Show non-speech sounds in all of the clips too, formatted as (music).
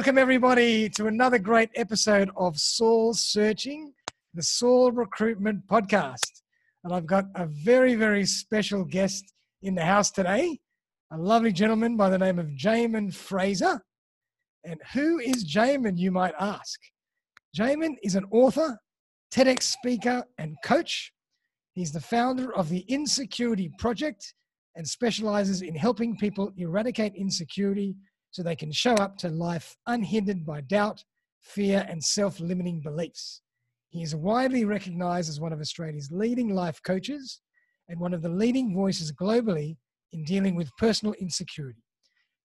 welcome everybody to another great episode of Soul Searching, the Soul Recruitment Podcast. And I've got a very, very special guest in the house today, a lovely gentleman by the name of Jamin Fraser. And who is Jamin, you might ask? Jamin is an author, TEDx speaker, and coach. He's the founder of the Insecurity Project and specializes in helping people eradicate insecurity so they can show up to life unhindered by doubt, fear, and self limiting beliefs. He is widely recognized as one of Australia's leading life coaches and one of the leading voices globally in dealing with personal insecurity.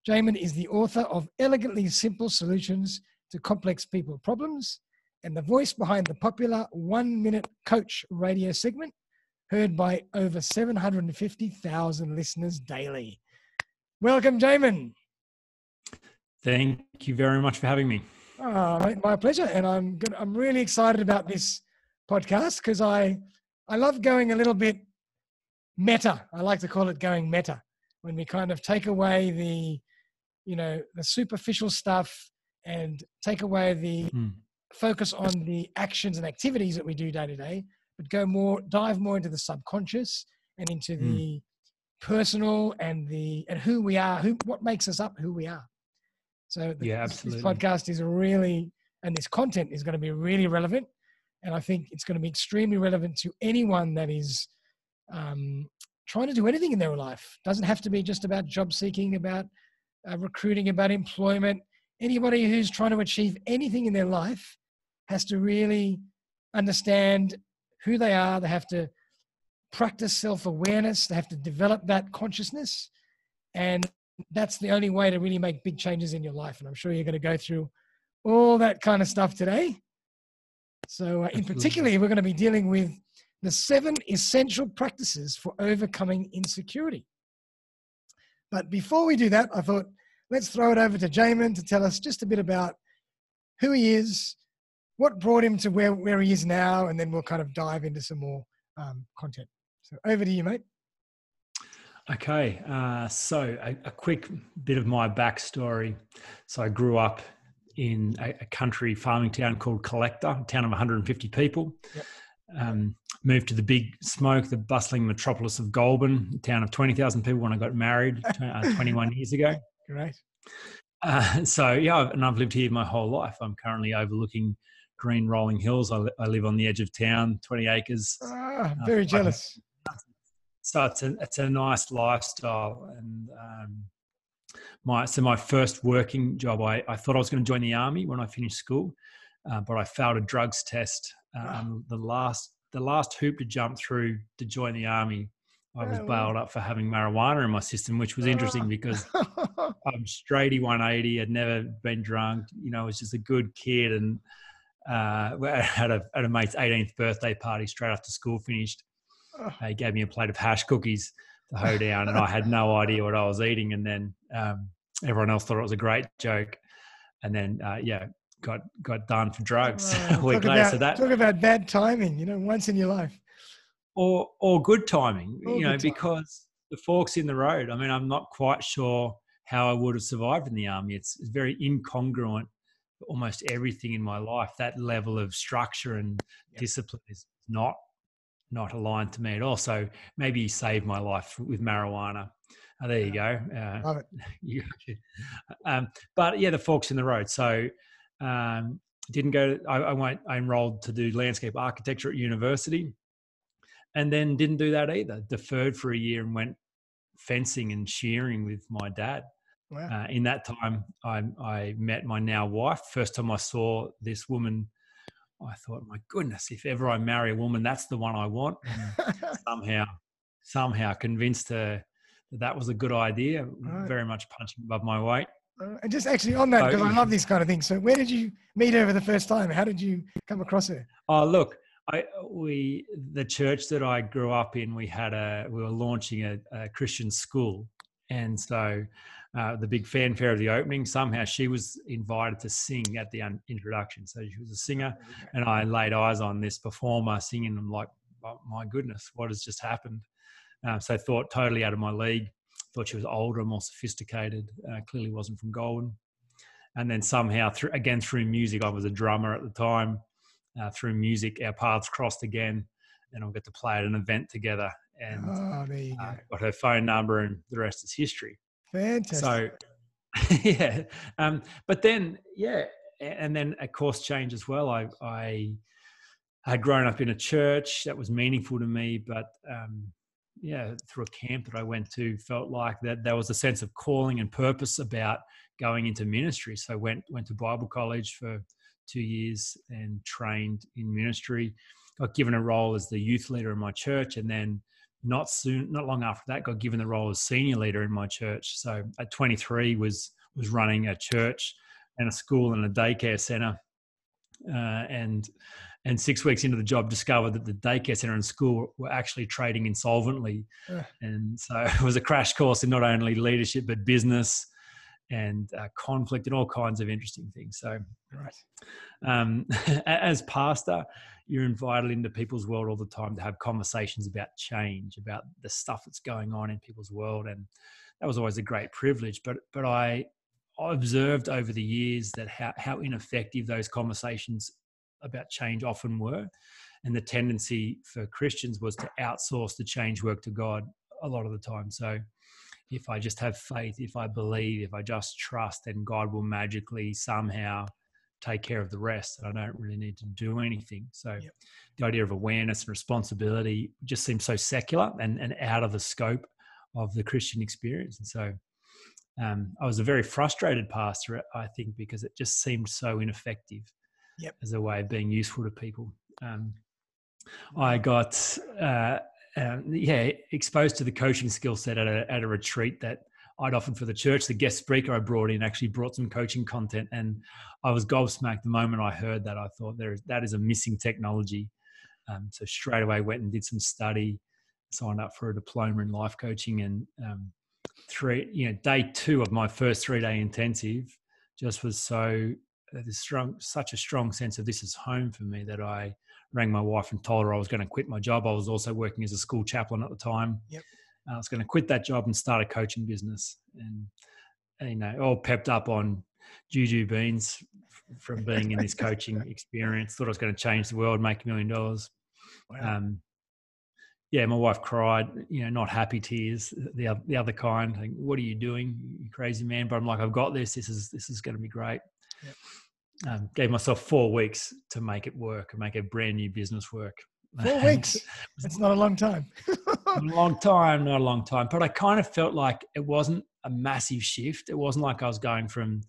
Jamin is the author of Elegantly Simple Solutions to Complex People Problems and the voice behind the popular One Minute Coach radio segment, heard by over 750,000 listeners daily. Welcome, Jamin. Thank you very much for having me. Oh, my pleasure, and I'm good. I'm really excited about this podcast because I I love going a little bit meta. I like to call it going meta when we kind of take away the you know the superficial stuff and take away the mm. focus on the actions and activities that we do day to day, but go more dive more into the subconscious and into mm. the personal and the and who we are, who what makes us up, who we are. So the, yeah, absolutely. this podcast is really, and this content is going to be really relevant. And I think it's going to be extremely relevant to anyone that is um, trying to do anything in their life. Doesn't have to be just about job seeking, about uh, recruiting, about employment. Anybody who's trying to achieve anything in their life has to really understand who they are. They have to practice self awareness. They have to develop that consciousness. And that's the only way to really make big changes in your life. And I'm sure you're going to go through all that kind of stuff today. So, uh, in particular, we're going to be dealing with the seven essential practices for overcoming insecurity. But before we do that, I thought let's throw it over to Jamin to tell us just a bit about who he is, what brought him to where, where he is now, and then we'll kind of dive into some more um, content. So, over to you, mate. Okay, uh, so a, a, quick bit of my backstory. So I grew up in a, a country farming town called Collector, a town of 150 people. Yep. Um, moved to the big smoke, the bustling metropolis of Goulburn, a town of 20,000 people when I got married (laughs) uh, 21 years ago. Great. Uh, so yeah, and I've lived here my whole life. I'm currently overlooking green rolling hills. I, I live on the edge of town, 20 acres. Ah, very uh, jealous so it's a it's a nice lifestyle and um, my so my first working job I, I thought I was going to join the army when I finished school uh, but I failed a drugs test um, the last the last hoop to jump through to join the army I was bailed up for having marijuana in my system which was interesting ah. because (laughs) I'm straighty 180 had never been drunk you know I was just a good kid and uh, (laughs) at a, at a mate's 18th birthday party straight after school finished (sighs) he gave me a plate of hash cookies to hoe down, and I had no idea what I was eating. And then um, everyone else thought it was a great joke. And then, uh, yeah, got got done for drugs oh, (laughs) a week later. About, so that talk about bad timing, you know, once in your life, or or good timing, you know, because the forks in the road. I mean, I'm not quite sure how I would have survived in the army. It's, it's very incongruent. Almost everything in my life, that level of structure and yep. discipline is not not aligned to me at all. So maybe he saved my life with marijuana. Oh, there you go. Uh, (laughs) Love it. um, but yeah, the forks in the road. So um, didn't go. I, I went. I enrolled to do landscape architecture at university, and then didn't do that either. Deferred for a year and went fencing and shearing with my dad. Wow. Uh, in that time, I, I met my now wife. First time I saw this woman I thought, my goodness, if ever I marry a woman, that's the one I want. (laughs) somehow, somehow convinced her that that was a good idea. Right. Very much punching above my weight. Uh, and just actually on that, because so, I love these kind of things. So, where did you meet her for the first time? How did you come across her? Oh, look, I we the church that I grew up in, we had a we were launching a, a Christian school, and so uh, the big fanfare of the opening. Somehow she was invited to sing at the un- introduction. So she was a singer, and I laid eyes on this performer singing. I'm like, oh, my goodness, what has just happened? Uh, so thought totally out of my league. Thought she was older, more sophisticated. Uh, clearly wasn't from Goulburn. and then somehow through again through music, I was a drummer at the time. Uh, through music, our paths crossed again, and I got to play at an event together. And Oh, there you uh, go. got her phone number, and the rest is history. Fantastic. So, (laughs) yeah. Um, but then, yeah, and then a course change as well. I, I had grown up in a church that was meaningful to me, but um, yeah, through a camp that I went to, felt like that there was a sense of calling and purpose about going into ministry. So went went to Bible college for two years and trained in ministry. Got given a role as the youth leader in my church, and then not soon, not long after that, got given the role as senior leader in my church. So at 23, was was running a church and a school and a daycare center, uh, and and six weeks into the job, discovered that the daycare center and school were actually trading insolvently, Ugh. and so (laughs) it was a crash course in not only leadership but business and uh, conflict and all kinds of interesting things. So right. um, (laughs) as pastor, you're invited into people's world all the time to have conversations about change, about the stuff that's going on in people's world, and that was always a great privilege. But but I I observed over the years that how how ineffective those conversations about change often were, and the tendency for Christians was to outsource the change work to God a lot of the time. So. If I just have faith, if I believe, if I just trust, then God will magically somehow take care of the rest and I don't really need to do anything. So Yep. the idea of awareness and responsibility just seems so secular and, and out of the scope of the Christian experience. And so um, I was a very frustrated pastor, I think, because it just seemed so ineffective Yep. as a way of being useful to people. Um, I got, uh, um, yeah, exposed to the coaching skill set at a, at a retreat that I'd offered for the church. The guest speaker I brought in actually brought some coaching content, and I was gobsmacked the moment I heard that. I thought there is that is a missing technology. Um, so straight away went and did some study, signed up for a diploma in life coaching, and um, three, you know, day two of my first three day intensive just was so uh, strong, such a strong sense of this is home for me that I rang my wife and told her I was going to quit my job. I was also working as a school chaplain at the time. Yep. I was going to quit that job and start a coaching business, and, and you know, all pepped up on juju beans from being in this (laughs) coaching experience. Thought I was going to change the world, make a million dollars. Wow. Um, yeah, my wife cried, you know, not happy tears, the the other kind. Like, what are you doing, you crazy man? But I'm like, I've got this. This is this is going to be great. Yep. Um, gave myself four weeks to make it work and make a brand new business work. (laughs) Four weeks. That's not a long time. (laughs) a long time, not a long time. But I kind of felt like it wasn't a massive shift. It wasn't like I was going from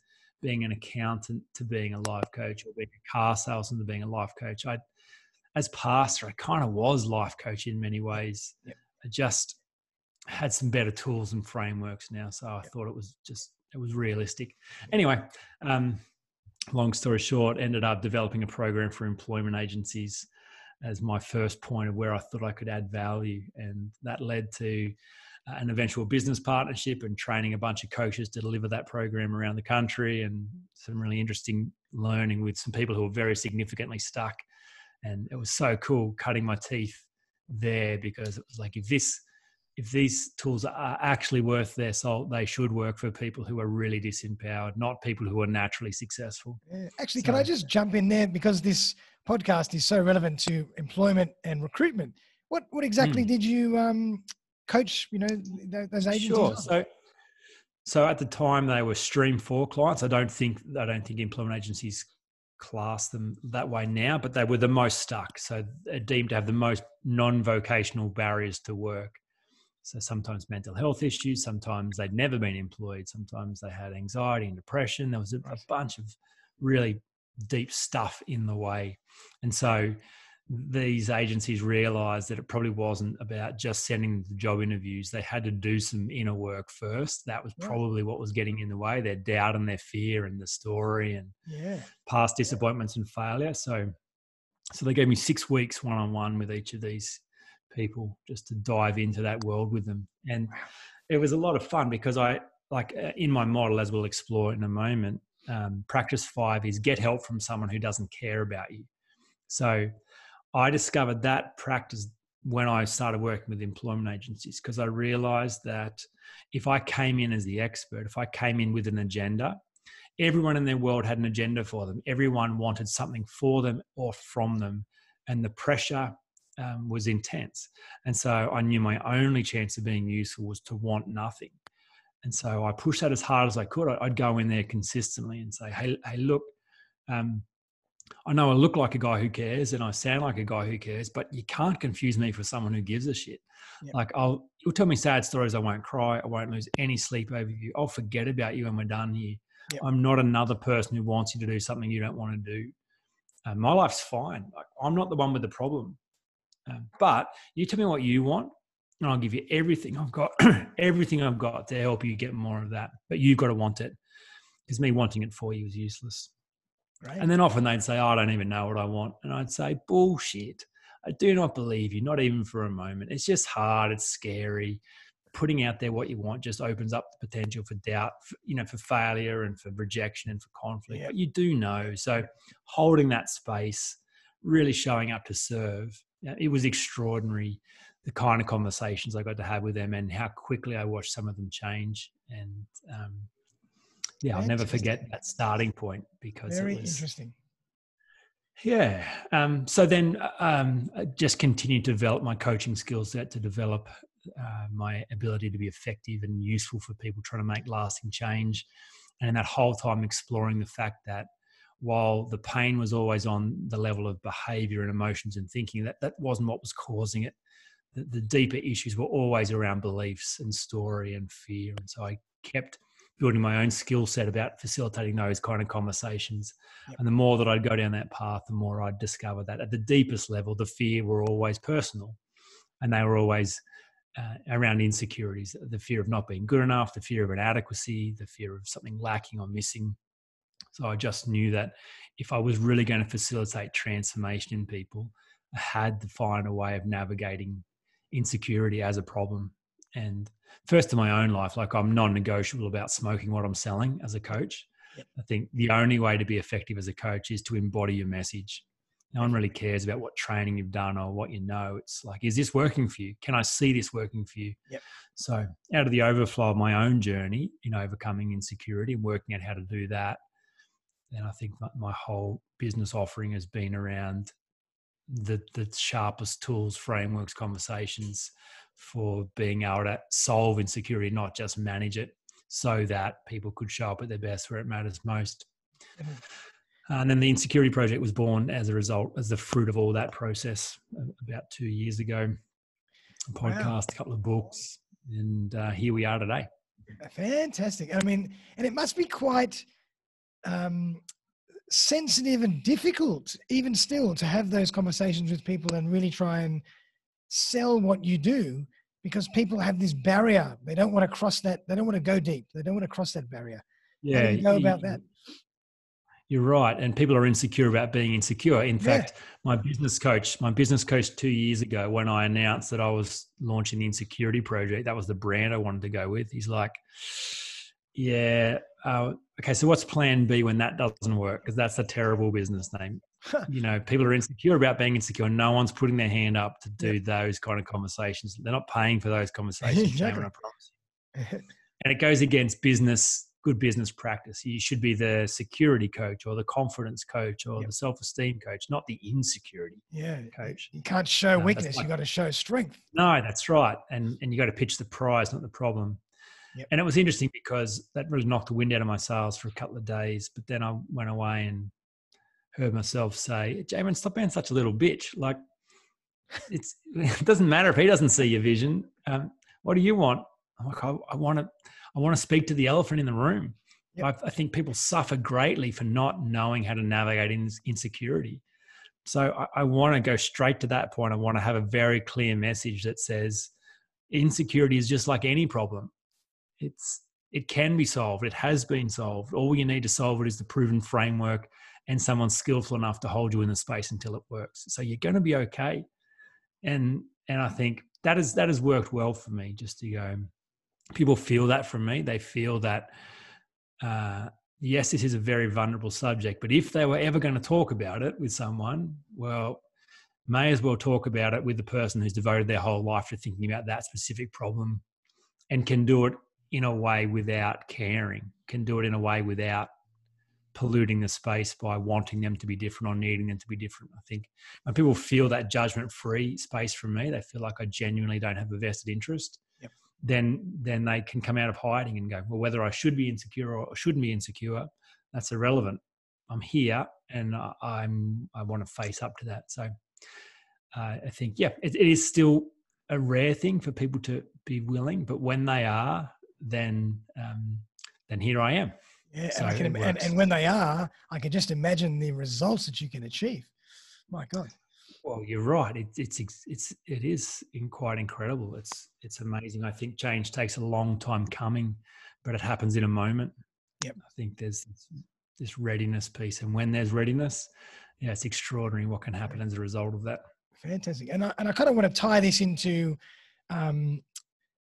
being an accountant to being a life coach or being a car salesman to being a life coach. I, as pastor, I kind of was life coach in many ways. Yep. I just had some better tools and frameworks now, so I Yep. thought it was just it was realistic. Anyway, um, long story short, ended up developing a program for employment agencies as my first point of where I thought I could add value. And that led to uh, an eventual business partnership and training a bunch of coaches to deliver that program around the country and some really interesting learning with some people who were very significantly stuck. And it was so cool cutting my teeth there because it was like, if this, if these tools are actually worth their salt, they should work for people who are really disempowered, not people who are naturally successful. Yeah. Actually, can I just jump in there because this podcast is so relevant to employment and recruitment? What what exactly Hmm. did you um, coach? You know th- those agencies. Sure. on? So, so at the time they were Stream Four clients. I don't think I don't think employment agencies class them that way now, but they were the most stuck. So deemed to have the most non-vocational barriers to work. So sometimes mental health issues. Sometimes they'd never been employed. Sometimes they had anxiety and depression. There was a, a bunch of really deep stuff in the way, and so these agencies realized that it probably wasn't about just sending them to job interviews. They had to do some inner work first. That was probably what was getting in the way their doubt and their fear and the story and yeah. past disappointments and failure. So, so they gave me six weeks one on one with each of these people just to dive into that world with them. And it was a lot of fun because I, like uh, in my model, as we'll explore in a moment, um, practice five is get help from someone who doesn't care about you. So I discovered that practice when I started working with employment agencies because I realized that if I came in as the expert, if I came in with an agenda, everyone in their world had an agenda for them. Everyone wanted something for them or from them. And the pressure um, was intense. And so I knew my only chance of being useful was to want nothing. And so I pushed that as hard as I could. I'd go in there consistently and say, hey, hey look, um, I know I look like a guy who cares and I sound like a guy who cares, but you can't confuse me for someone who gives a shit. Yep. Like I'll you'll tell me sad stories, I won't cry, I won't lose any sleep over you. I'll forget about you when we're done here. Yep. I'm not another person who wants you to do something you don't want to do. Uh, my life's fine. Like I'm not the one with the problem. Uh, but you tell me what you want, and I'll give you everything I've got, (clears throat) everything I've got to help you get more of that. But you've got to want it, because me wanting it for you is useless. Right. And then often they'd say, oh, I don't even know what I want. And I'd say, bullshit. I do not believe you, not even for a moment. It's just hard. It's scary. Putting out there what you want just opens up the potential for doubt, for, you know, for failure and for rejection and for conflict. Yeah. But you do know. So holding that space, really showing up to serve, it was extraordinary. The kind of conversations I got to have with them and how quickly I watched some of them change. And um, yeah, I'll never forget that starting point because very it was, interesting. Yeah. Um, so then um, I just continued to develop my coaching skill set to develop uh, my ability to be effective and useful for people trying to make lasting change. And that whole time exploring the fact that while the pain was always on the level of behavior and emotions and thinking, that that wasn't what was causing it. The, the deeper issues were always around beliefs and story and fear. And so I kept building my own skill set about facilitating those kind of conversations. Yep. And the more that I'd go down that path, the more I'd discover that at the deepest level, the fear were always personal and they were always uh, around insecurities the fear of not being good enough, the fear of inadequacy, the fear of something lacking or missing. So I just knew that if I was really going to facilitate transformation in people, I had to find a way of navigating insecurity as a problem and first in my own life, like I'm non-negotiable about smoking what I'm selling as a coach. Yep. I think the only way to be effective as a coach is to embody your message. No one really cares about what training you've done or what you know. It's like, is this working for you? Can I see this working for you? Yep. So, out of the overflow of my own journey in overcoming insecurity and working out how to do that, then I think my whole business offering has been around the the sharpest tools, frameworks, conversations for being able to solve insecurity, not just manage it, so that people could show up at their best where it matters most. Mm-hmm. And then the insecurity project was born as a result, as the fruit of all that process about two years ago. A podcast, wow. a couple of books, and uh, here we are today. Fantastic. I mean, and it must be quite um, sensitive and difficult, even still, to have those conversations with people and really try and sell what you do because people have this barrier. They don't want to cross that. They don't want to go deep. They don't want to cross that barrier. Yeah. How do you go about that? You're right. And people are insecure about being insecure. In yeah. fact, my business coach, my business coach two years ago, when I announced that I was launching the insecurity project, that was the brand I wanted to go with. He's like, yeah, uh, okay, so what's plan B when that doesn't work? Because that's a terrible business name. you know, people are insecure about being insecure. No one's putting their hand up to do those kind of conversations. They're not paying for those conversations. exactly. (laughs) and it goes against business, good business practice. You should be the security coach or the confidence coach or yep. the self-esteem coach, not the insecurity yeah. coach. You can't show weakness. Like, you got to show strength. No, that's right. And and you got to pitch the prize, not the problem. Yep. And it was interesting because that really knocked the wind out of my sails for a couple of days. But then I went away and heard myself say, Jamin, stop being such a little bitch. Like, it's (laughs) it doesn't matter if he doesn't see your vision. Um, what do you want? I'm like, I, I want to, I want to speak to the elephant in the room. Yep. I, I, think people suffer greatly for not knowing how to navigate in, insecurity. So I, I want to go straight to that point. I want to have a very clear message that says insecurity is just like any problem it's it can be solved. It has been solved. All you need to solve it is the proven framework and someone skillful enough to hold you in the space until it works. So you're going to be okay. And and I think that is that has worked well for me. Just to go, people feel that from me. They feel that. Uh, yes, this is a very vulnerable subject, but if they were ever going to talk about it with someone, well, may as well talk about it with the person who's devoted their whole life to thinking about that specific problem and can do it in a way without caring, can do it in a way without polluting the space by wanting them to be different or needing them to be different. I think when people feel that judgment free space from me, they feel like I genuinely don't have a vested interest. Yep. Then, then they can come out of hiding and go, well, whether I should be insecure or shouldn't be insecure, that's irrelevant. I'm here and I'm I want to face up to that. So uh, I think yeah, it, it is still a rare thing for people to be willing, but when they are, then um, then here I am. Yeah, so and, I can, and, and when they are, I can just imagine the results that you can achieve. My God. Well, you're right. It, it's it's it is in quite incredible. It's it's amazing. I think change takes a long time coming, but it happens in a moment. Yep. I think there's this readiness piece, and when there's readiness, yeah, it's extraordinary what can happen as a result of that. Fantastic. And I, and I kind of want to tie this into um,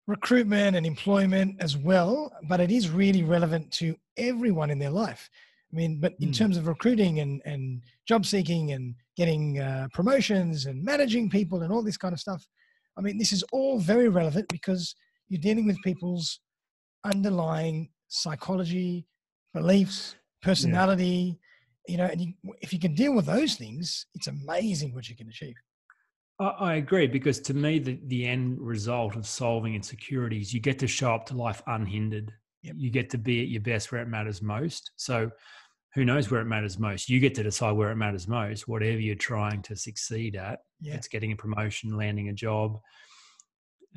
recruitment and employment as well, but it is really relevant to everyone in their life. I mean, but in mm. terms of recruiting and, and job seeking and getting uh, promotions and managing people and all this kind of stuff, I mean, this is all very relevant because you're dealing with people's underlying psychology, beliefs, personality, yeah. you know, and you, if you can deal with those things, it's amazing what you can achieve. I agree because to me, the, the end result of solving insecurities, you get to show up to life unhindered. Yep. You get to be at your best where it matters most. So, who knows where it matters most? You get to decide where it matters most. Whatever you're trying to succeed at, yeah. it's getting a promotion, landing a job,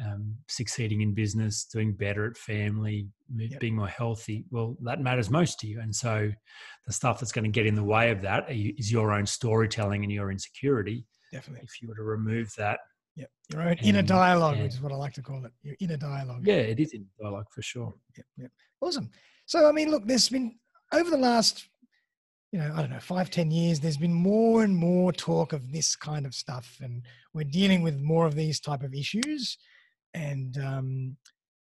um, succeeding in business, doing better at family, yep. being more healthy. Well, that matters most to you. And so, the stuff that's going to get in the way of that is your own storytelling and your insecurity definitely. If you were to remove that. Yep. Your own inner dialogue, which is what I like to call it. Your inner dialogue. Yeah, it is inner dialogue for sure. Yep. Yep. Awesome. So, I mean, look, there's been over the last, you know, I don't know, five, ten years, there's been more and more talk of this kind of stuff. And we're dealing with more of these type of issues and um,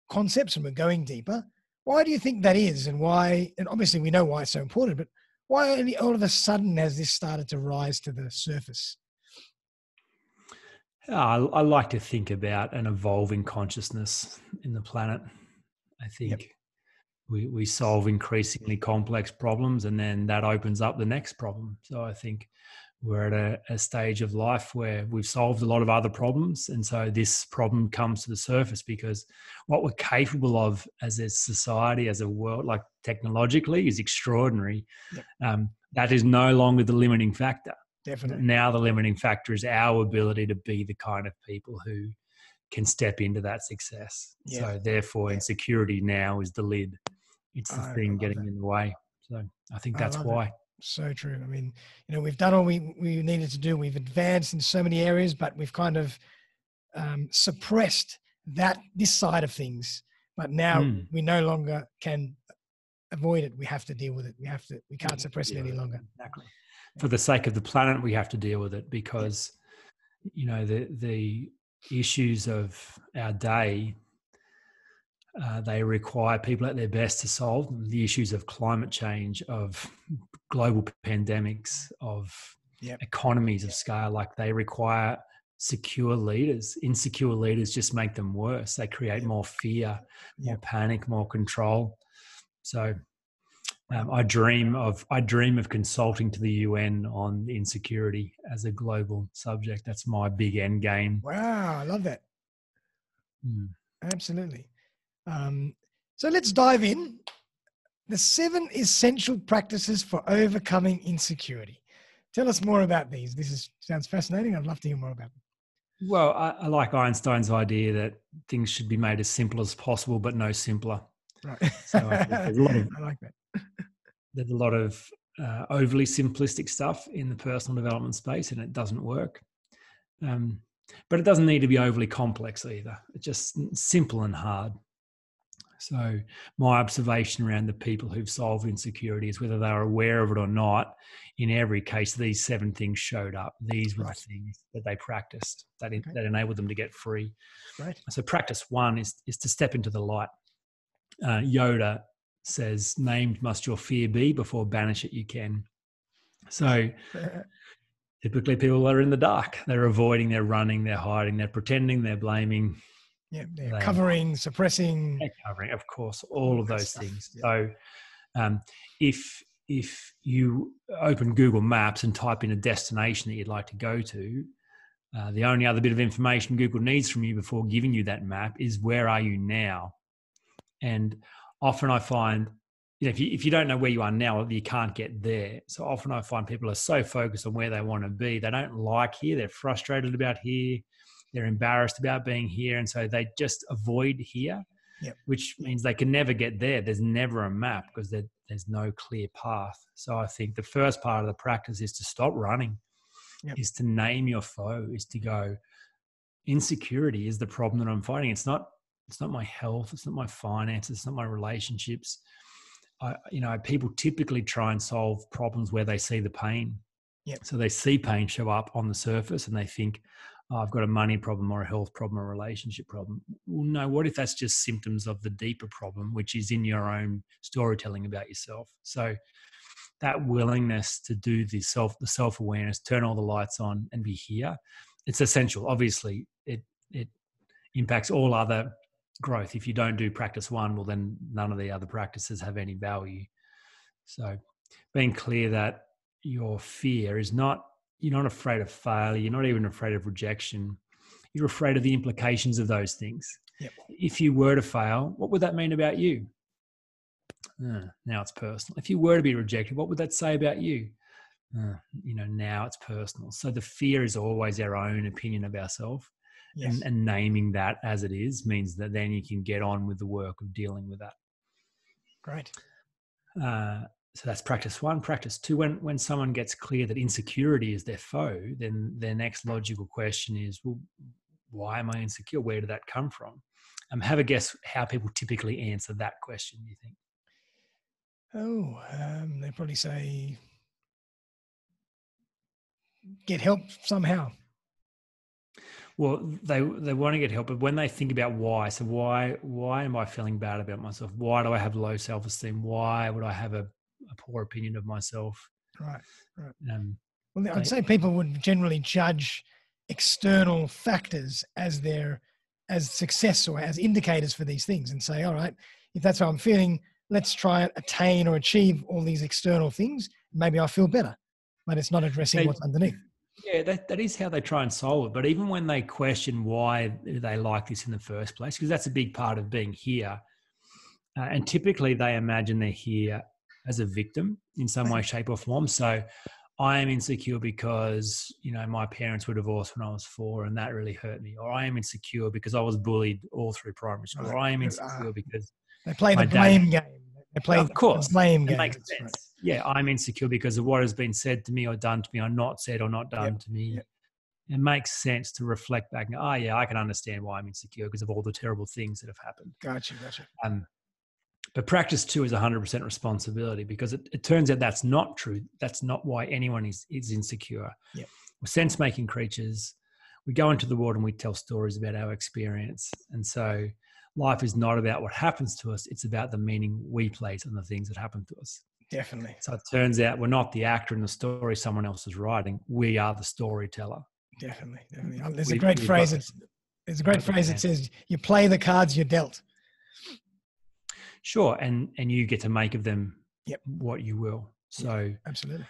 concepts and we're going deeper. Why do you think that is? And why, and obviously we know why it's so important, but why only all of a sudden has this started to rise to the surface? I, I, like to think about an evolving consciousness in the planet. I think yep. we, we solve increasingly complex problems and then that opens up the next problem. So I think we're at a, a, stage of life where we've solved a lot of other problems. And so this problem comes to the surface because what we're capable of as a society, as a world, like technologically, is extraordinary. Yep. Um, that is no longer the limiting factor. Definitely. Now the limiting factor is our ability to be the kind of people who can step into that success. Yeah. So therefore, yeah. insecurity now is the lid. It's the I thing getting in the way. So I think that's I why. It. So true. I mean, you know, we've done all we, we needed to do. We've advanced in so many areas, but we've kind of um, suppressed that this side of things. But now mm. we no longer can avoid it. We have to deal with it. We have to. We can't suppress it any longer. Exactly for the sake of the planet, we have to deal with it because, you know, the the issues of our day uh, they require people at their best to solve the issues of climate change, of global pandemics, of yep. economies of scale. Like they require secure leaders. Insecure leaders just make them worse. They create more fear, more panic, more control. So um, I dream of I dream of consulting to the UN on insecurity as a global subject. That's my big end game. Wow, I love that. Mm. Absolutely. Um, so let's dive in. The seven essential practices for overcoming insecurity. Tell us more about these. This is sounds fascinating. I'd love to hear more about them. Well, I, I like Einstein's idea that things should be made as simple as possible, but no simpler. Right. So I, (laughs) I like that there's a lot of uh, overly simplistic stuff in the personal development space, and it doesn't work. Um, but it doesn't need to be overly complex either. It's just simple and hard. So my observation around the people who've solved insecurity is whether they are aware of it or not. In every case, these seven things showed up. These were right. the things that they practiced that, okay. that enabled them to get free. Right. So practice one is is to step into the light. Uh, Yoda says, named must your fear be before banish it you can. So (laughs) typically people are in the dark. They're avoiding, they're running, they're hiding, they're pretending, they're blaming. Yeah, they're, they're covering, suppressing. They're covering, of course, all of those stuff. things. Yeah. So um, if if you open Google Maps and type in a destination that you'd like to go to, uh, the only other bit of information Google needs from you before giving you that map is where are you now? And often I find you know, if you, if you don't know where you are now, you can't get there. So often I find people are so focused on where they want to be. They don't like here. They're frustrated about here. They're embarrassed about being here. And so they just avoid here, yep. which means they can never get there. There's never a map because there's no clear path. So I think the first part of the practice is to stop running, yep. is to name your foe, is to go, insecurity is the problem that I'm fighting. It's not, it's not my health. It's not my finances. It's not my relationships I, you know, people typically try and solve problems where they see the pain. Yeah. So they see pain show up on the surface and they think, oh, I've got a money problem or a health problem or a relationship problem. Well, no, what if that's just symptoms of the deeper problem, which is in your own storytelling about yourself? So that willingness to do the self, the self awareness, turn all the lights on and be here, it's essential. Obviously, it it impacts all other growth. If you don't do practice one, well, then none of the other practices have any value. So, being clear that your fear is not, you're not afraid of failure, you're not even afraid of rejection, you're afraid of the implications of those things. Yep. If you were to fail, what would that mean about you? Uh, now it's personal. If you were to be rejected, what would that say about you? Uh, you know, now it's personal. So the fear is always our own opinion of ourselves yes. and, and naming that as it is means that then you can get on with the work of dealing with that. Great. Uh, so that's practice one. Practice two when when someone gets clear that insecurity is their foe then their next logical question is well why am i insecure? Where did that come from? Um, have a guess how people typically answer that question do you think. Oh um, they probably say get help somehow well they they want to get help but when they think about why so why why am i feeling bad about myself? Why do i have low self-esteem? Why would i have a, a poor opinion of myself? Right right. Um, well i'd say people would generally judge external factors as their as success or as indicators for these things and say all right if that's how i'm feeling let's try and attain or achieve all these external things. Maybe i feel better but it's not addressing they, what's underneath yeah, that, that is how they try and solve it. But even when they question why they like this in the first place, because that's a big part of being here. Uh, and typically they imagine they're here as a victim in some way, shape, or form. So I am insecure because, you know, my parents were divorced when I was four and that really hurt me. Or I am insecure because I was bullied all through primary school. Or I am insecure because they play the blame dad, game. They play of course, blame game. Makes sense. Right yeah, I'm insecure because of what has been said to me or done to me or not said or not done yep. to me. Yep. It makes sense to reflect back and, oh, yeah, I can understand why I'm insecure because of all the terrible things that have happened. Gotcha, gotcha. Um, but practice two is 100% responsibility because it, it turns out that's not true. That's not why anyone is, is insecure. Yep. We're sense making creatures. We go into the world and we tell stories about our experience. And so life is not about what happens to us, it's about the meaning we place on the things that happen to us. Definitely. So it turns out we're not the actor in the story someone else is writing. We are the storyteller. Definitely, definitely. Oh, there's a great phrase. That, there's a great phrase that says, "You play the cards you're dealt." Sure, and and you get to make of them yep. what you will. So absolutely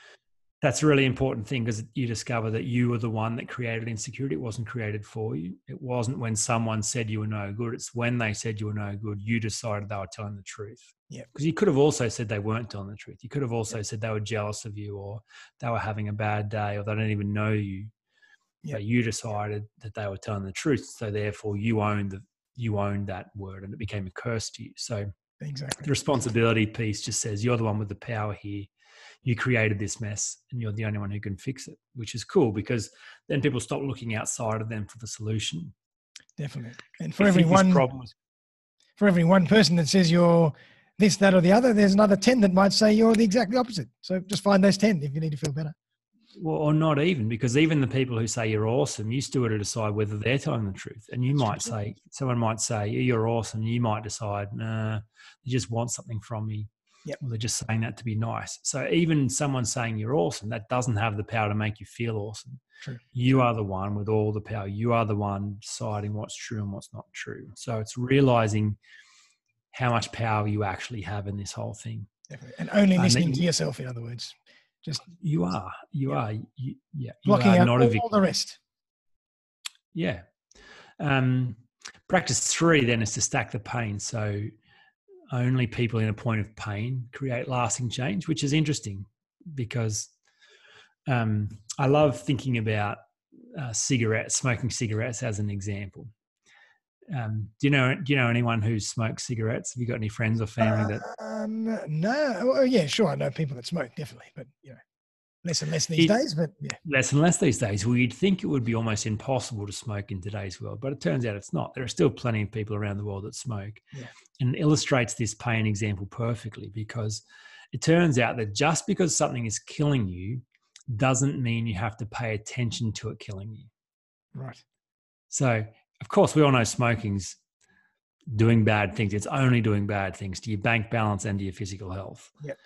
that's a really important thing because you discover that you were the one that created insecurity. It wasn't created for you. It wasn't when someone said you were no good. It's when they said you were no good, you decided they were telling the truth. Yeah. Because you could have also said they weren't telling the truth. You could have also said they were jealous of you or they were having a bad day or they don't even know you. Yeah. But you decided that they were telling the truth. So therefore you owned the you owned that word and it became a curse to you. So exactly the responsibility piece just says you're the one with the power here you created this mess and you're the only one who can fix it, which is cool because then people stop looking outside of them for the solution. Definitely. And for every one problem for every one person that says you're this, that, or the other, there's another 10 that might say you're the exactly opposite. So just find those 10 if you need to feel better. Well, or not even, because even the people who say you're awesome, you still got to decide whether they're telling the truth. And you might say, someone might say, you're awesome. You might decide, nah, they just want something from me. Yep. Or they're just saying that to be nice. So even someone saying you're awesome, that doesn't have the power to make you feel awesome. True. You are the one with all the power. You are the one deciding what's true and what's not true. So it's realizing how much power you actually have in this whole thing. Definitely. And only listening to yourself, in other words. Just You are. You Yeah. are. You, yeah. You blocking are out all victim. the rest. Yeah. Um, practice three then is to stack the pain. So only people in a point of pain create lasting change, which is interesting because um, I love thinking about uh, cigarettes, smoking cigarettes as an example. Um, do you know? Do you know anyone who smokes cigarettes? Have you got any friends or family that? Um, no, well, yeah, sure. I know people that smoke, definitely, but you know, less and less these It- days. But yeah, less and less these days. Well, you'd think it would be almost impossible to smoke in today's world, but it turns out it's not. There are still plenty of people around the world that smoke. Yeah. And it illustrates this pain example perfectly because it turns out that just because something is killing you doesn't mean you have to pay attention to it killing you. right. So, of course, we all know smoking's doing bad things. It's only doing bad things to your bank balance and to your physical health. Yep.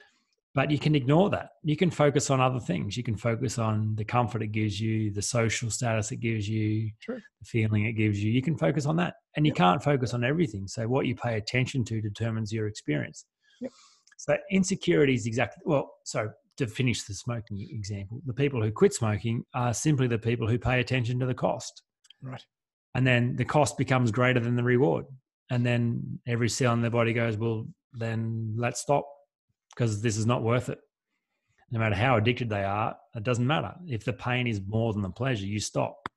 But you can ignore that. You can focus on other things. You can focus on the comfort it gives you, the social status it gives you, the feeling it gives you. You can focus on that. And you Yep. can't focus on everything. So, what you pay attention to determines your experience. Yep. So, insecurity is exactly, well, so to finish the smoking example, the people who quit smoking are simply the people who pay attention to the cost Right. and then the cost becomes greater than the reward and then every cell in their body goes well then let's stop because this is not worth it. No matter how addicted they are it doesn't matter. If the pain is more than the pleasure you stop.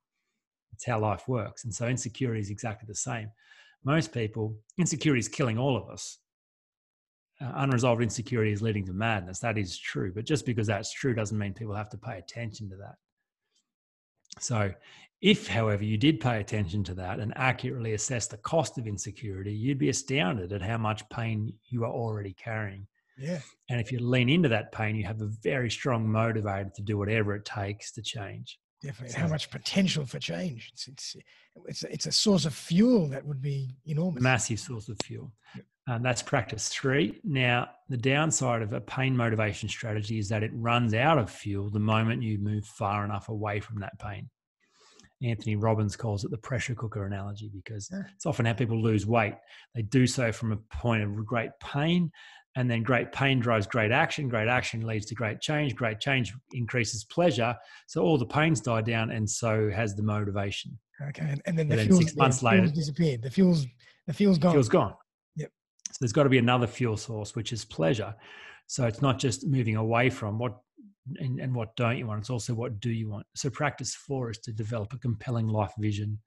It's how life works. And so insecurity is exactly the same. Most people insecurity is killing all of us. Uh, unresolved insecurity is leading to madness. That is true. But just because that's true doesn't mean people have to pay attention to that. So if, however, you did pay attention to that and accurately assess the cost of insecurity, you'd be astounded at how much pain you are already carrying. Yeah. And if you lean into that pain, you have a very strong motivator to do whatever it takes to change. Definitely. So- How much potential for change? It's it's it's it's a source of fuel that would be enormous. Massive source of fuel. Yep. Um, that's practice three. Now, the downside of a pain motivation strategy is that it runs out of fuel the moment you move far enough away from that pain. Anthony Robbins calls it the pressure cooker analogy because it's often how people lose weight. They do so from a point of great pain, and then great pain drives great action. Great action leads to great change. Great change increases pleasure. So all the pains die down, and so has the motivation. Okay. And, and then the And then fuel's, six the months later- disappeared. The fuel's the fuel's gone. Fuel's gone. Yep. So there's got to be another fuel source, which is pleasure. So it's not just moving away from what and, and what don't you want. It's also what do you want. So practice four is to develop a compelling life vision.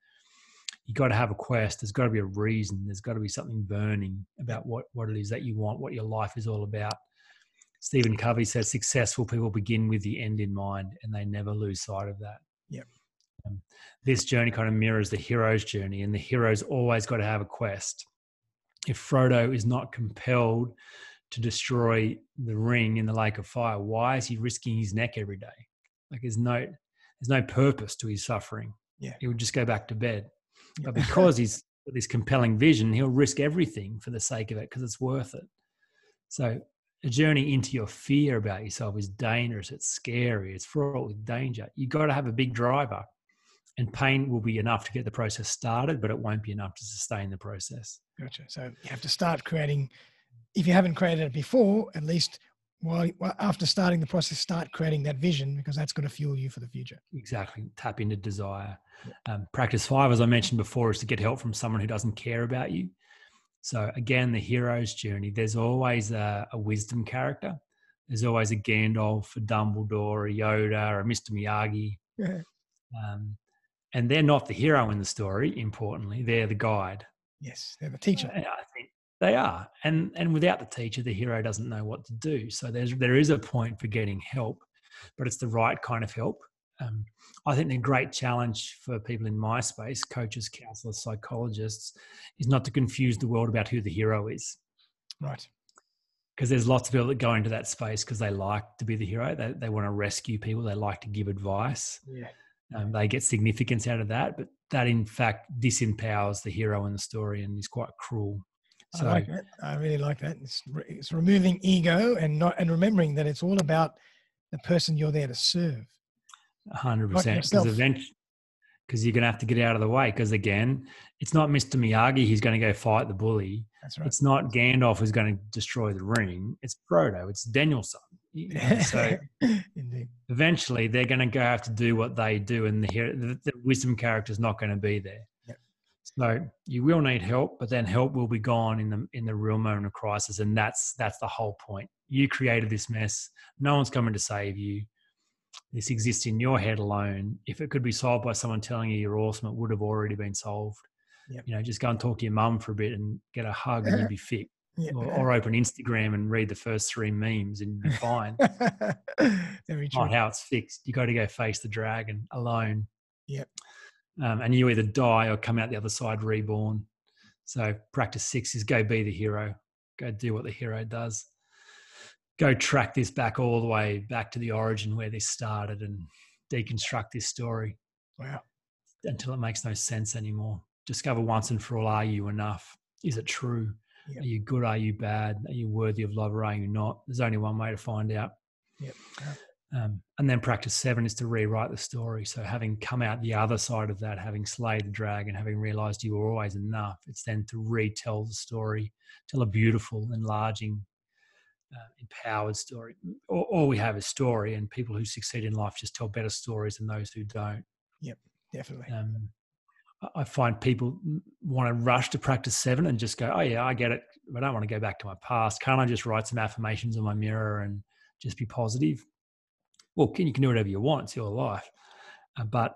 You got to have a quest. There's got to be a reason. There's got to be something burning about what what it is that you want, what your life is all about. Stephen Covey says successful people begin with the end in mind, and they never lose sight of that. Yep. Um, this journey kind of mirrors the hero's journey, and the hero's always got to have a quest. If Frodo is not compelled to destroy the ring in the lake of fire, why is he risking his neck every day? Like there's no there's no purpose to his suffering. Yeah. He would just go back to bed. But because he's got this compelling vision, he'll risk everything for the sake of it because it's worth it. So a journey into your fear about yourself is dangerous. It's scary. It's fraught with danger. You've got to have a big driver, and pain will be enough to get the process started, but it won't be enough to sustain the process. Gotcha. So you have to start creating. If you haven't created it before, at least while while- after starting the process, start creating that vision because that's going to fuel you for the future. exactly. Tap into desire. Um, practice five as i mentioned before is to get help from someone who doesn't care about you. So again the hero's journey. There's always a, a wisdom character. There's always a gandalf a dumbledore a yoda or a mr miyagi. Yeah. um, and they're not the hero in the story importantly. They're the guide. Yes, they're the teacher. Think they are, and and without the teacher, the hero doesn't know what to do. So there's there is a point for getting help, but it's the right kind of help. Um, I think the great challenge for people in my space, coaches, counselors, psychologists, is not to confuse the world about who the hero is. Right. Because there's lots of people that go into that space because they like to be the hero. They, they want to rescue people. They like to give advice. Yeah. Um, they get significance out of that, but that in fact disempowers the hero in the story and is quite cruel. So I like that. I really like that. It's, re- it's removing ego and not and remembering that it's all about the person you're there to serve. hundred percent. Because eventually, because you're going to have to get out of the way. Because again, it's not Mr. Miyagi who's going to go fight the bully. That's right. It's not Gandalf who's going to destroy the ring. It's Frodo. It's Daniel-san. So (laughs) Indeed. eventually, they're going to go have to do what they do, and the, hero- the, the wisdom character's not going to be there. Yep. So you will need help, but then help will be gone in the in the real moment of crisis, and that's that's the whole point. You created this mess. No one's coming to save you. This exists in your head alone. If it could be solved by someone telling you you're awesome, it would have already been solved. Yep. You know, just go and talk to your mum for a bit and get a hug, and you'd be fixed. (laughs) Yeah. Or, or open Instagram and read the first three memes, and you'd be fine. (laughs) Very true. not how it's fixed. You got to go face the dragon alone. Yep. Um, and you either die or come out the other side reborn. So practice six is go be the hero. Go do what the hero does. Go track this back all the way back to the origin where this started and deconstruct this story Wow. until it makes no sense anymore. Discover once and for all: Are you enough? Is it true? Yep. Are you good? Are you bad? Are you worthy of love or are you not? There's only one way to find out. Yep. Um, and then practice seven is to rewrite the story. So having come out the other side of that, having slayed the dragon, having realized you were always enough, it's then to retell the story, tell a beautiful, enlarging, uh, empowered story. All, all we have is story, and people who succeed in life just tell better stories than those who don't. Yep, definitely. Um, I- I find people want to rush to practice seven and just go, oh, yeah, I get it. I don't want to go back to my past. Can't I just write some affirmations on my mirror and just be positive? Well, can, you can do whatever you want. It's your life. Uh, but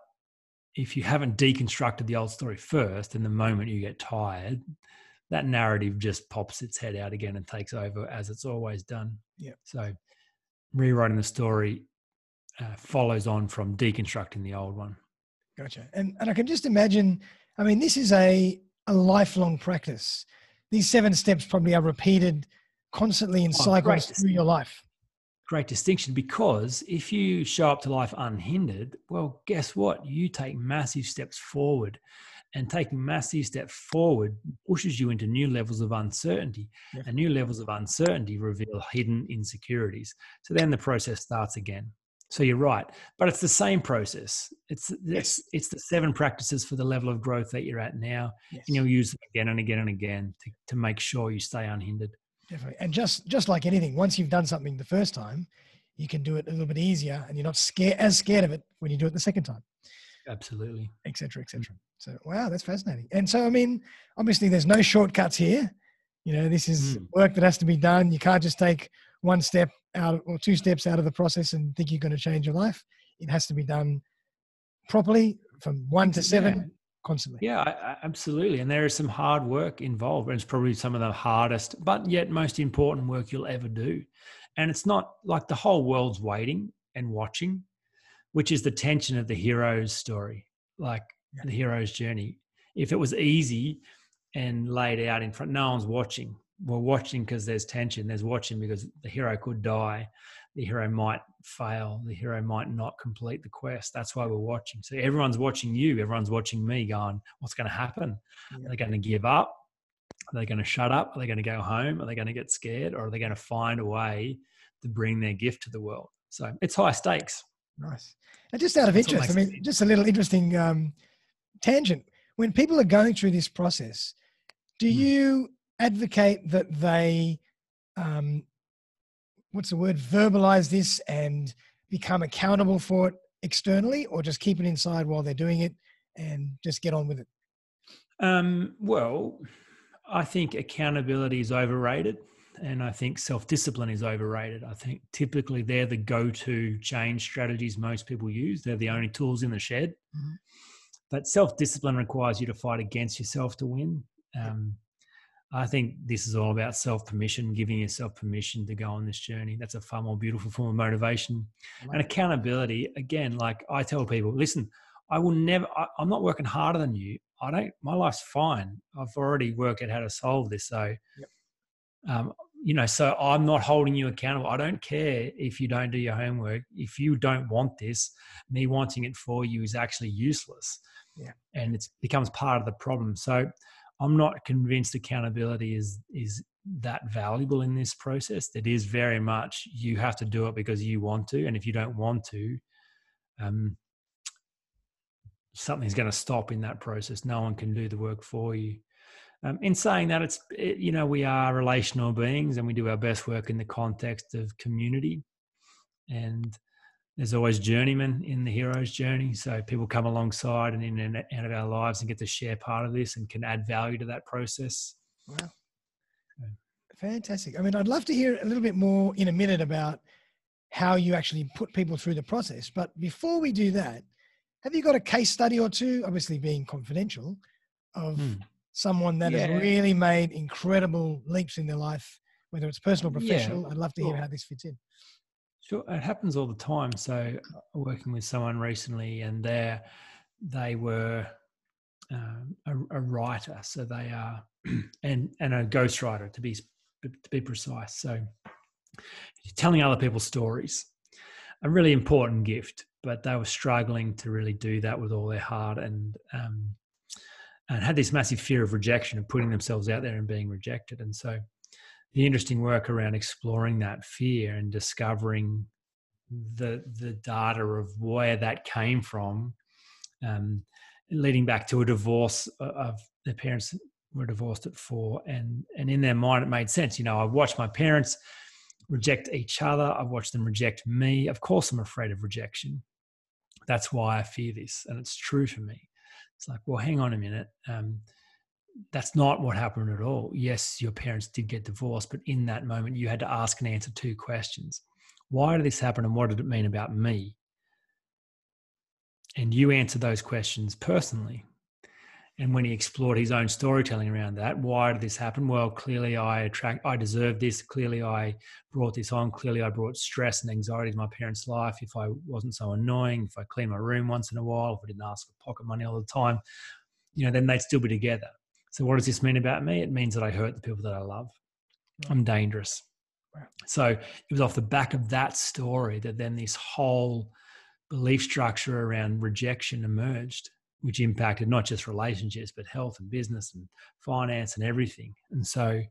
if you haven't deconstructed the old story first, and the moment you get tired, that narrative just pops its head out again and takes over as it's always done. Yep. So rewriting the story uh, follows on from deconstructing the old one. Gotcha. And and I can just imagine. I mean, this is a a lifelong practice. These seven steps probably are repeated constantly in Oh, cycles through your life. Great distinction because if you show up to life unhindered, well, guess what? You take massive steps forward, and taking massive steps forward pushes you into new levels of uncertainty, Yep. and new levels of uncertainty reveal hidden insecurities. So then the process starts again. So you're right, but it's the same process. It's Yes. it's, it's the seven practices for the level of growth that you're at now, Yes, and you'll use them again and again and again to, to make sure you stay unhindered. Definitely. And just just like anything, once you've done something the first time, you can do it a little bit easier, and you're not scared as scared of it when you do it the second time. Absolutely. et cetera, et cetera. So, wow, that's fascinating. And so, I mean, obviously, there's no shortcuts here. You know, this is Mm. work that has to be done. You can't just take one step out or two steps out of the process and think you're going to change your life. It has to be done properly from one to seven. Constantly. Yeah, absolutely. And there is some hard work involved, and it's probably some of the hardest, but yet most important work you'll ever do. And it's not like the whole world's waiting and watching, which is the tension of the hero's story, like Yeah. the hero's journey. If it was easy and laid out in front, no one's watching. We're watching because there's tension. There's watching because the hero could die. The hero might fail. The hero might not complete the quest. That's why we're watching. So everyone's watching you. Everyone's watching me going, what's going to happen? Yeah. Are they going to give up? Are they going to shut up? Are they going to go home? Are they going to get scared? Or are they going to find a way to bring their gift to the world? So it's high stakes. Nice. And just out of That's interest, I mean, just a little interesting um, tangent. When people are going through this process, do Mm. you advocate that they, um, what's the word, verbalize this and become accountable for it externally, or just keep it inside while they're doing it and just get on with it? Um, well, I think accountability is overrated. And I think self discipline is overrated. I think typically they're the go to change strategies most people use. They're the only tools in the shed. Mhm. But self discipline requires you to fight against yourself to win. Um, I think this is all about self permission, giving yourself permission to go on this journey. That's a far more beautiful form of motivation. I And accountability, again, like I tell people, listen, I will never, I, I'm not working harder than you. I don't, my life's fine. I've already worked out how to solve this. So, Yep. um, you know, so I'm not holding you accountable. I don't care if you don't do your homework. If you don't want this, me wanting it for you is actually useless. Yeah. And it becomes part of the problem. So I'm not convinced accountability is is that valuable in this process. It is very much you have to do it because you want to, and if you don't want to, um, something's going to stop in that process. No one can do the work for you. Um, in saying that, it's it, you know we are relational beings and we do our best work in the context of community, and there's always journeymen in the hero's journey. So people come alongside and in and out of our lives and get to share part of this and can add value to that process. Wow, fantastic! I mean, I'd love to hear a little bit more in a minute about how you actually put people through the process. But before we do that, have you got a case study or two, obviously being confidential, of hmm someone that yeah. has really made incredible leaps in their life, whether it's personal or professional. Yeah. I'd love to hear how this fits in. Sure, it happens all the time. So, uh, working with someone recently, and they they were um, a, a, writer, so they are, (clears throat) and and a ghostwriter to be to be precise. So, telling other people's stories, a really important gift, but they were struggling to really do that with all their heart, and um, and had this massive fear of rejection of putting themselves out there and being rejected. And so the interesting work around exploring that fear and discovering the the data of where that came from, um, leading back to a divorce of their parents were divorced at four, and and in their mind it made sense. You know, I watched my parents reject each other. I've watched them reject me. Of course, I'm afraid of rejection. That's why I fear this, and it's true for me. It's like, well, hang on a minute. Um, that's not what happened at all. Yes, your parents did get divorced, but in that moment, you had to ask and answer two questions Why did this happen, and what did it mean about me? And you answered those questions personally. And when he explored his own storytelling around that, why did this happen? Well, clearly I attract, I deserve this. Clearly I brought this on. Clearly I brought stress and anxiety to my parents' life. If I wasn't so annoying, if I cleaned my room once in a while, if I didn't ask for pocket money all the time, you know, then they'd still be together. So what does this mean about me? It means that I hurt the people that I love. I'm dangerous. So it was off the back of that story that then this whole belief structure around rejection emerged which impacted not just relationships but health and business and finance and everything and so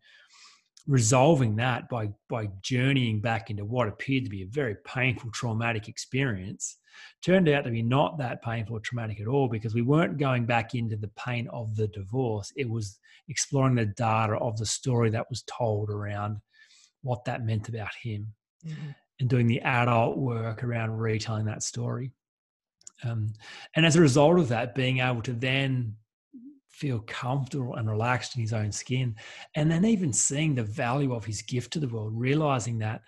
resolving that by by journeying back into what appeared to be a very painful traumatic experience turned out to be not that painful or traumatic at all because we weren't going back into the pain of the divorce it was exploring the data of the story that was told around what that meant about him mm-hmm. and doing the adult work around retelling that story um, and as a result of that, being able to then feel comfortable and relaxed in his own skin, and then even seeing the value of his gift to the world, realizing that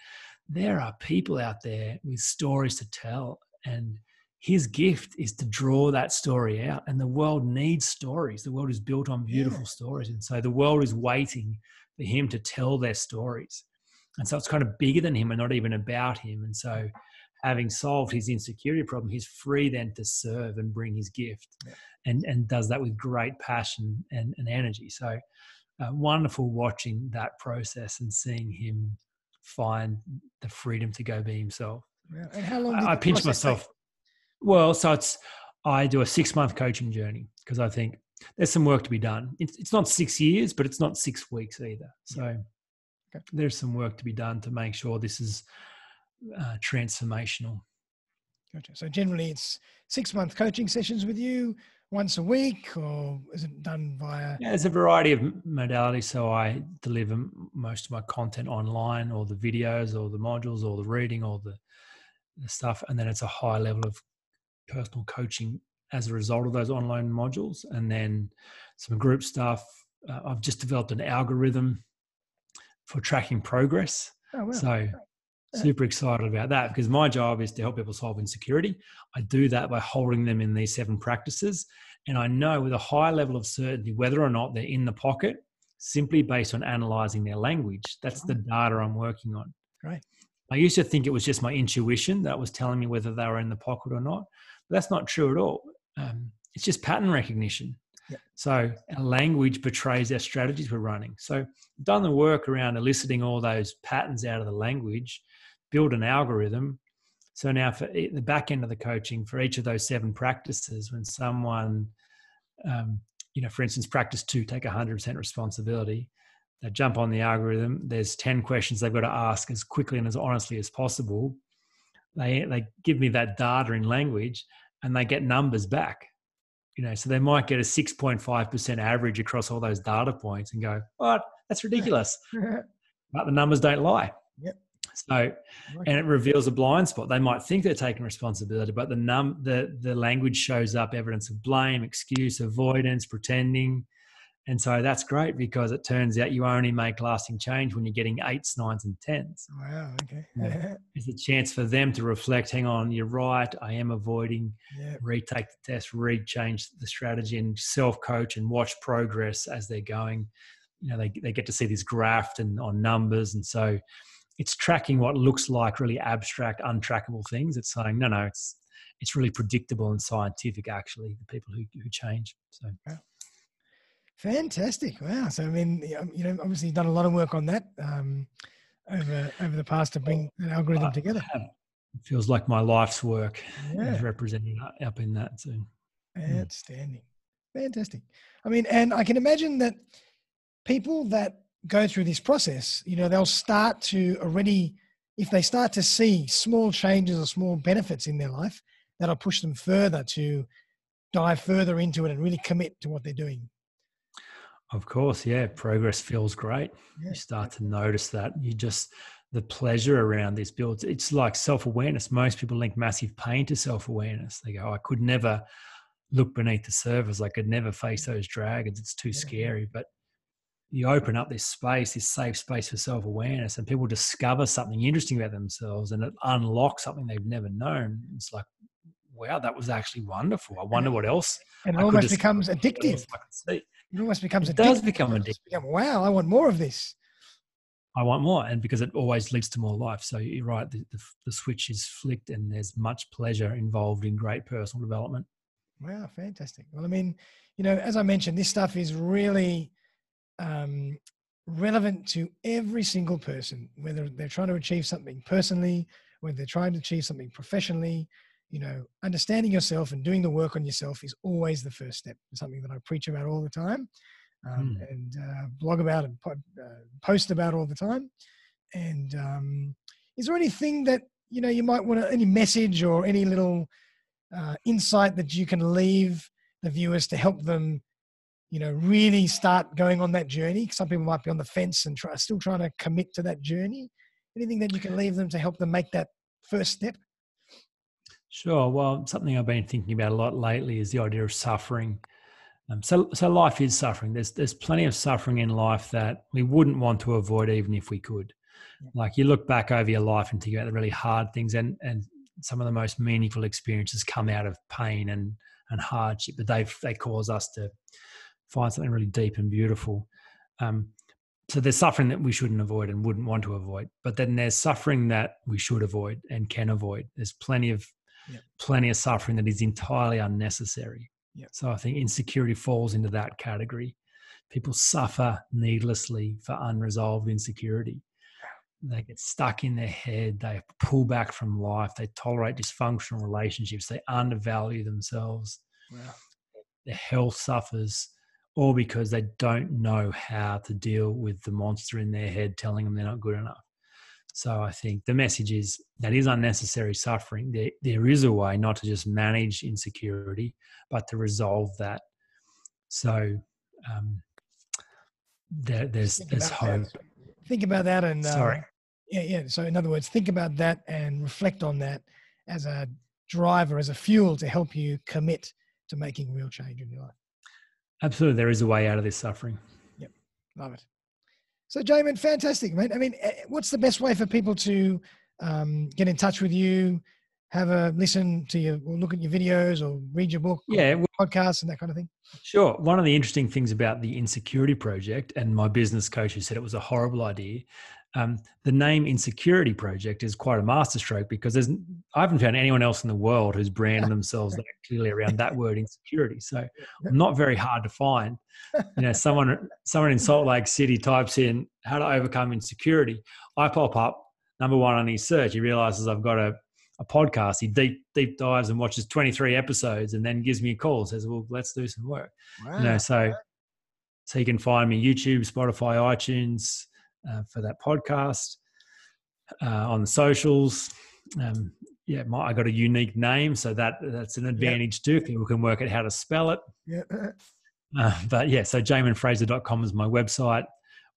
there are people out there with stories to tell, and his gift is to draw that story out. And the world needs stories. The world is built on beautiful yeah. stories. And so the world is waiting for him to tell their stories. And so it's kind of bigger than him and not even about him. And so having solved his insecurity problem, he's free then to serve and bring his gift, yeah. and and does that with great passion and, and energy. So uh, wonderful watching that process and seeing him find the freedom to go be himself. Yeah. And how long? I, I pinch myself. Take? Well, so it's I do a six month coaching journey because I think there's some work to be done. It's, it's not six years, but it's not six weeks either. So okay. there's some work to be done to make sure this is uh, transformational. Gotcha. So generally, it's six month coaching sessions with you once a week, or is it done via? Yeah, there's a variety of modalities. So I deliver most of my content online, or the videos, or the modules, or the reading, or the, the stuff, and then it's a high level of personal coaching as a result of those online modules, and then some group stuff. Uh, I've just developed an algorithm for tracking progress. Oh, wow. So super excited about that because my job is to help people solve insecurity. I do that by holding them in these seven practices. And I know with a high level of certainty whether or not they're in the pocket simply based on analyzing their language. That's the data I'm working on. Right. I used to think it was just my intuition that was telling me whether they were in the pocket or not. But that's not true at all. Um, it's just pattern recognition. So our language betrays our strategies we're running. So done the work around eliciting all those patterns out of the language, build an algorithm. So now for the back end of the coaching for each of those seven practices, when someone, um, you know, for instance, practice two, take 100% responsibility, they jump on the algorithm. There's 10 questions they've got to ask as quickly and as honestly as possible. They, they give me that data in language and they get numbers back You know, so they might get a 6.5% average across all those data points and go, what? That's ridiculous. (laughs) but the numbers don't lie. Yep. So, and it reveals a blind spot. They might think they're taking responsibility, but the num the the language shows up evidence of blame, excuse, avoidance, pretending, and so that's great because it turns out you only make lasting change when you're getting eights, nines, and tens. Wow. Okay. Yeah. (laughs) It's a chance for them to reflect. Hang on, you're right. I am avoiding. yeah. Retake the test, re-change the strategy, and self-coach and watch progress as they're going. You know, they they get to see this graph and on numbers, and so it's tracking what looks like really abstract, untrackable things. It's saying, no, no, it's it's really predictable and scientific. Actually, the people who who change. So Fantastic! Wow. So I mean, you know, obviously you've done a lot of work on that um, over over the past to bring that algorithm together. It feels like my life's work Yeah. is representing up in that. So Mm. Outstanding. Fantastic. I mean, and I can imagine that people that go through this process, you know, they'll start to already, if they start to see small changes or small benefits in their life, that'll push them further to dive further into it and really commit to what they're doing. Of course, yeah, progress feels great. Yeah. You start to notice that. You just the pleasure around this builds. It's like self awareness. Most people link massive pain to self awareness. They go, "I could never look beneath the surface. I could never face those dragons. It's too Yeah. scary." But you open up this space, this safe space for self awareness, and people discover something interesting about themselves, and it unlocks something they've never known. It's like, wow, that was actually wonderful. I wonder what else. And it I almost becomes addictive. I could see. It almost becomes It addictive. does become addictive. become, wow, I want more of this. I want more, and because it always leads to more life. So you're right, the, the, the switch is flicked, and there's much pleasure involved in great personal development. Wow, fantastic. Well, I mean, you know, as I mentioned, this stuff is really um, relevant to every single person, whether they're trying to achieve something personally, whether they're trying to achieve something professionally. You know, understanding yourself and doing the work on yourself is always the first step. It's something that I preach about all the time, um, Mm. and uh, blog about and pod, uh, post about all the time. And um, is there anything that you know you might want to, any message or any little uh, insight that you can leave the viewers to help them, you know, really start going on that journey? Some people might be on the fence and try, still trying to commit to that journey. Anything that you can leave them to help them make that first step? Sure. Well, something I've been thinking about a lot lately is the idea of suffering. Um, so, so life is suffering. There's there's plenty of suffering in life that we wouldn't want to avoid, even if we could. Like you look back over your life and think about the really hard things, and and some of the most meaningful experiences come out of pain and and hardship, but they they cause us to find something really deep and beautiful. Um, so there's suffering that we shouldn't avoid and wouldn't want to avoid, but then there's suffering that we should avoid and can avoid. There's plenty of Yep. plenty of suffering that is entirely unnecessary. Yep. So I think insecurity falls into that category. People suffer needlessly for unresolved insecurity. They get stuck in their head. They pull back from life. They tolerate dysfunctional relationships. They undervalue themselves. Wow. Their health suffers, all because they don't know how to deal with the monster in their head telling them they're not good enough. So I think the message is that is unnecessary suffering. There, there is a way not to just manage insecurity, but to resolve that. So um, there, there's there's hope. that. Think about that and uh, Sorry. yeah, yeah. So in other words, think about that and reflect on that as a driver, as a fuel to help you commit to making real change in your life. Absolutely, there is a way out of this suffering. Yep. Love it. So, Jamin, fantastic, mate. I mean, eh, what's the best way for people to um, get in touch with you, have a listen to you, or look at your videos, or read your book, Yeah, well, podcasts, and that kind of thing? Sure. One of the interesting things about the Insecurity Project, and my business coach who said it was a horrible idea, um, the name Insecurity Project is quite a masterstroke because there's I haven't found anyone else in the world who's branded (laughs) themselves that clearly around that word insecurity. So not very hard to find. You know, (laughs) someone someone in Salt Lake City types in how to overcome insecurity. I pop up number one on his search. He realizes I've got a a podcast. He deep deep dives and watches 23 episodes and then gives me a call. Says, "Well, let's do some work." Wow. you know so so you can find me youtube spotify itunes uh, for that podcast uh, on the socials um, yeah, my, I got a unique name, so that that's an advantage too. People can work out how to spell it. Yeah. Uh, but yeah, so jaminfraser.com is my website,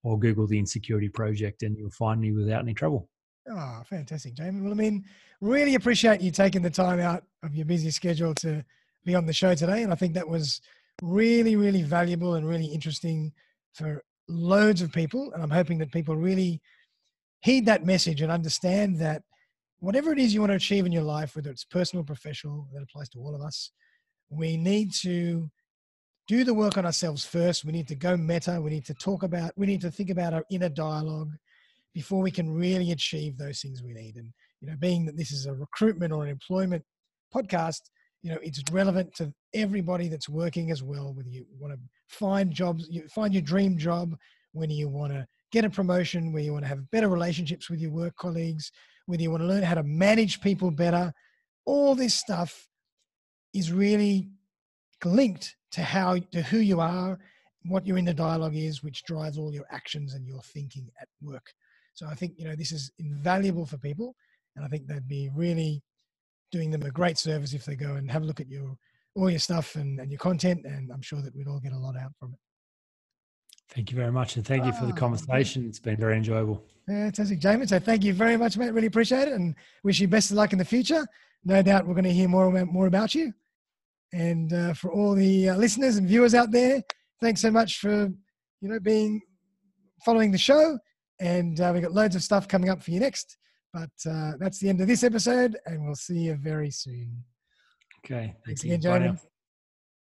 or Google the Insecurity Project, and you'll find me without any trouble. Oh, fantastic, Jamin. Well, I mean, really appreciate you taking the time out of your busy schedule to be on the show today, and I think that was really, really valuable and really interesting for loads of people. And I'm hoping that people really heed that message and understand that whatever it is you want to achieve in your life, whether it's personal, professional, that applies to all of us, we need to do the work on ourselves first. We need to go meta. We need to talk about, we need to think about our inner dialogue before we can really achieve those things we need. And, you know, being that this is a recruitment or an employment podcast, you know, it's relevant to everybody that's working as well. Whether you want to find jobs, you find your dream job, when you want to get a promotion, where you want to have better relationships with your work colleagues, whether you want to learn how to manage people better, all this stuff is really linked to how to who you are, what your inner dialogue is, which drives all your actions and your thinking at work. So I think you know this is invaluable for people, and I think they'd be really doing them a great service if they go and have a look at your all your stuff and, and your content, and I'm sure that we'd all get a lot out from it. Thank you very much, and thank you for the ah, conversation. It's been very enjoyable. Fantastic, Jamin. So thank you very much, mate. Really appreciate it, and wish you best of luck in the future. No doubt we're going to hear more about, more about you. And uh, for all the uh, listeners and viewers out there, thanks so much for you know being following the show. And uh, we've got loads of stuff coming up for you next. But uh, that's the end of this episode, and we'll see you very soon. Okay. Thanks again, Jamin.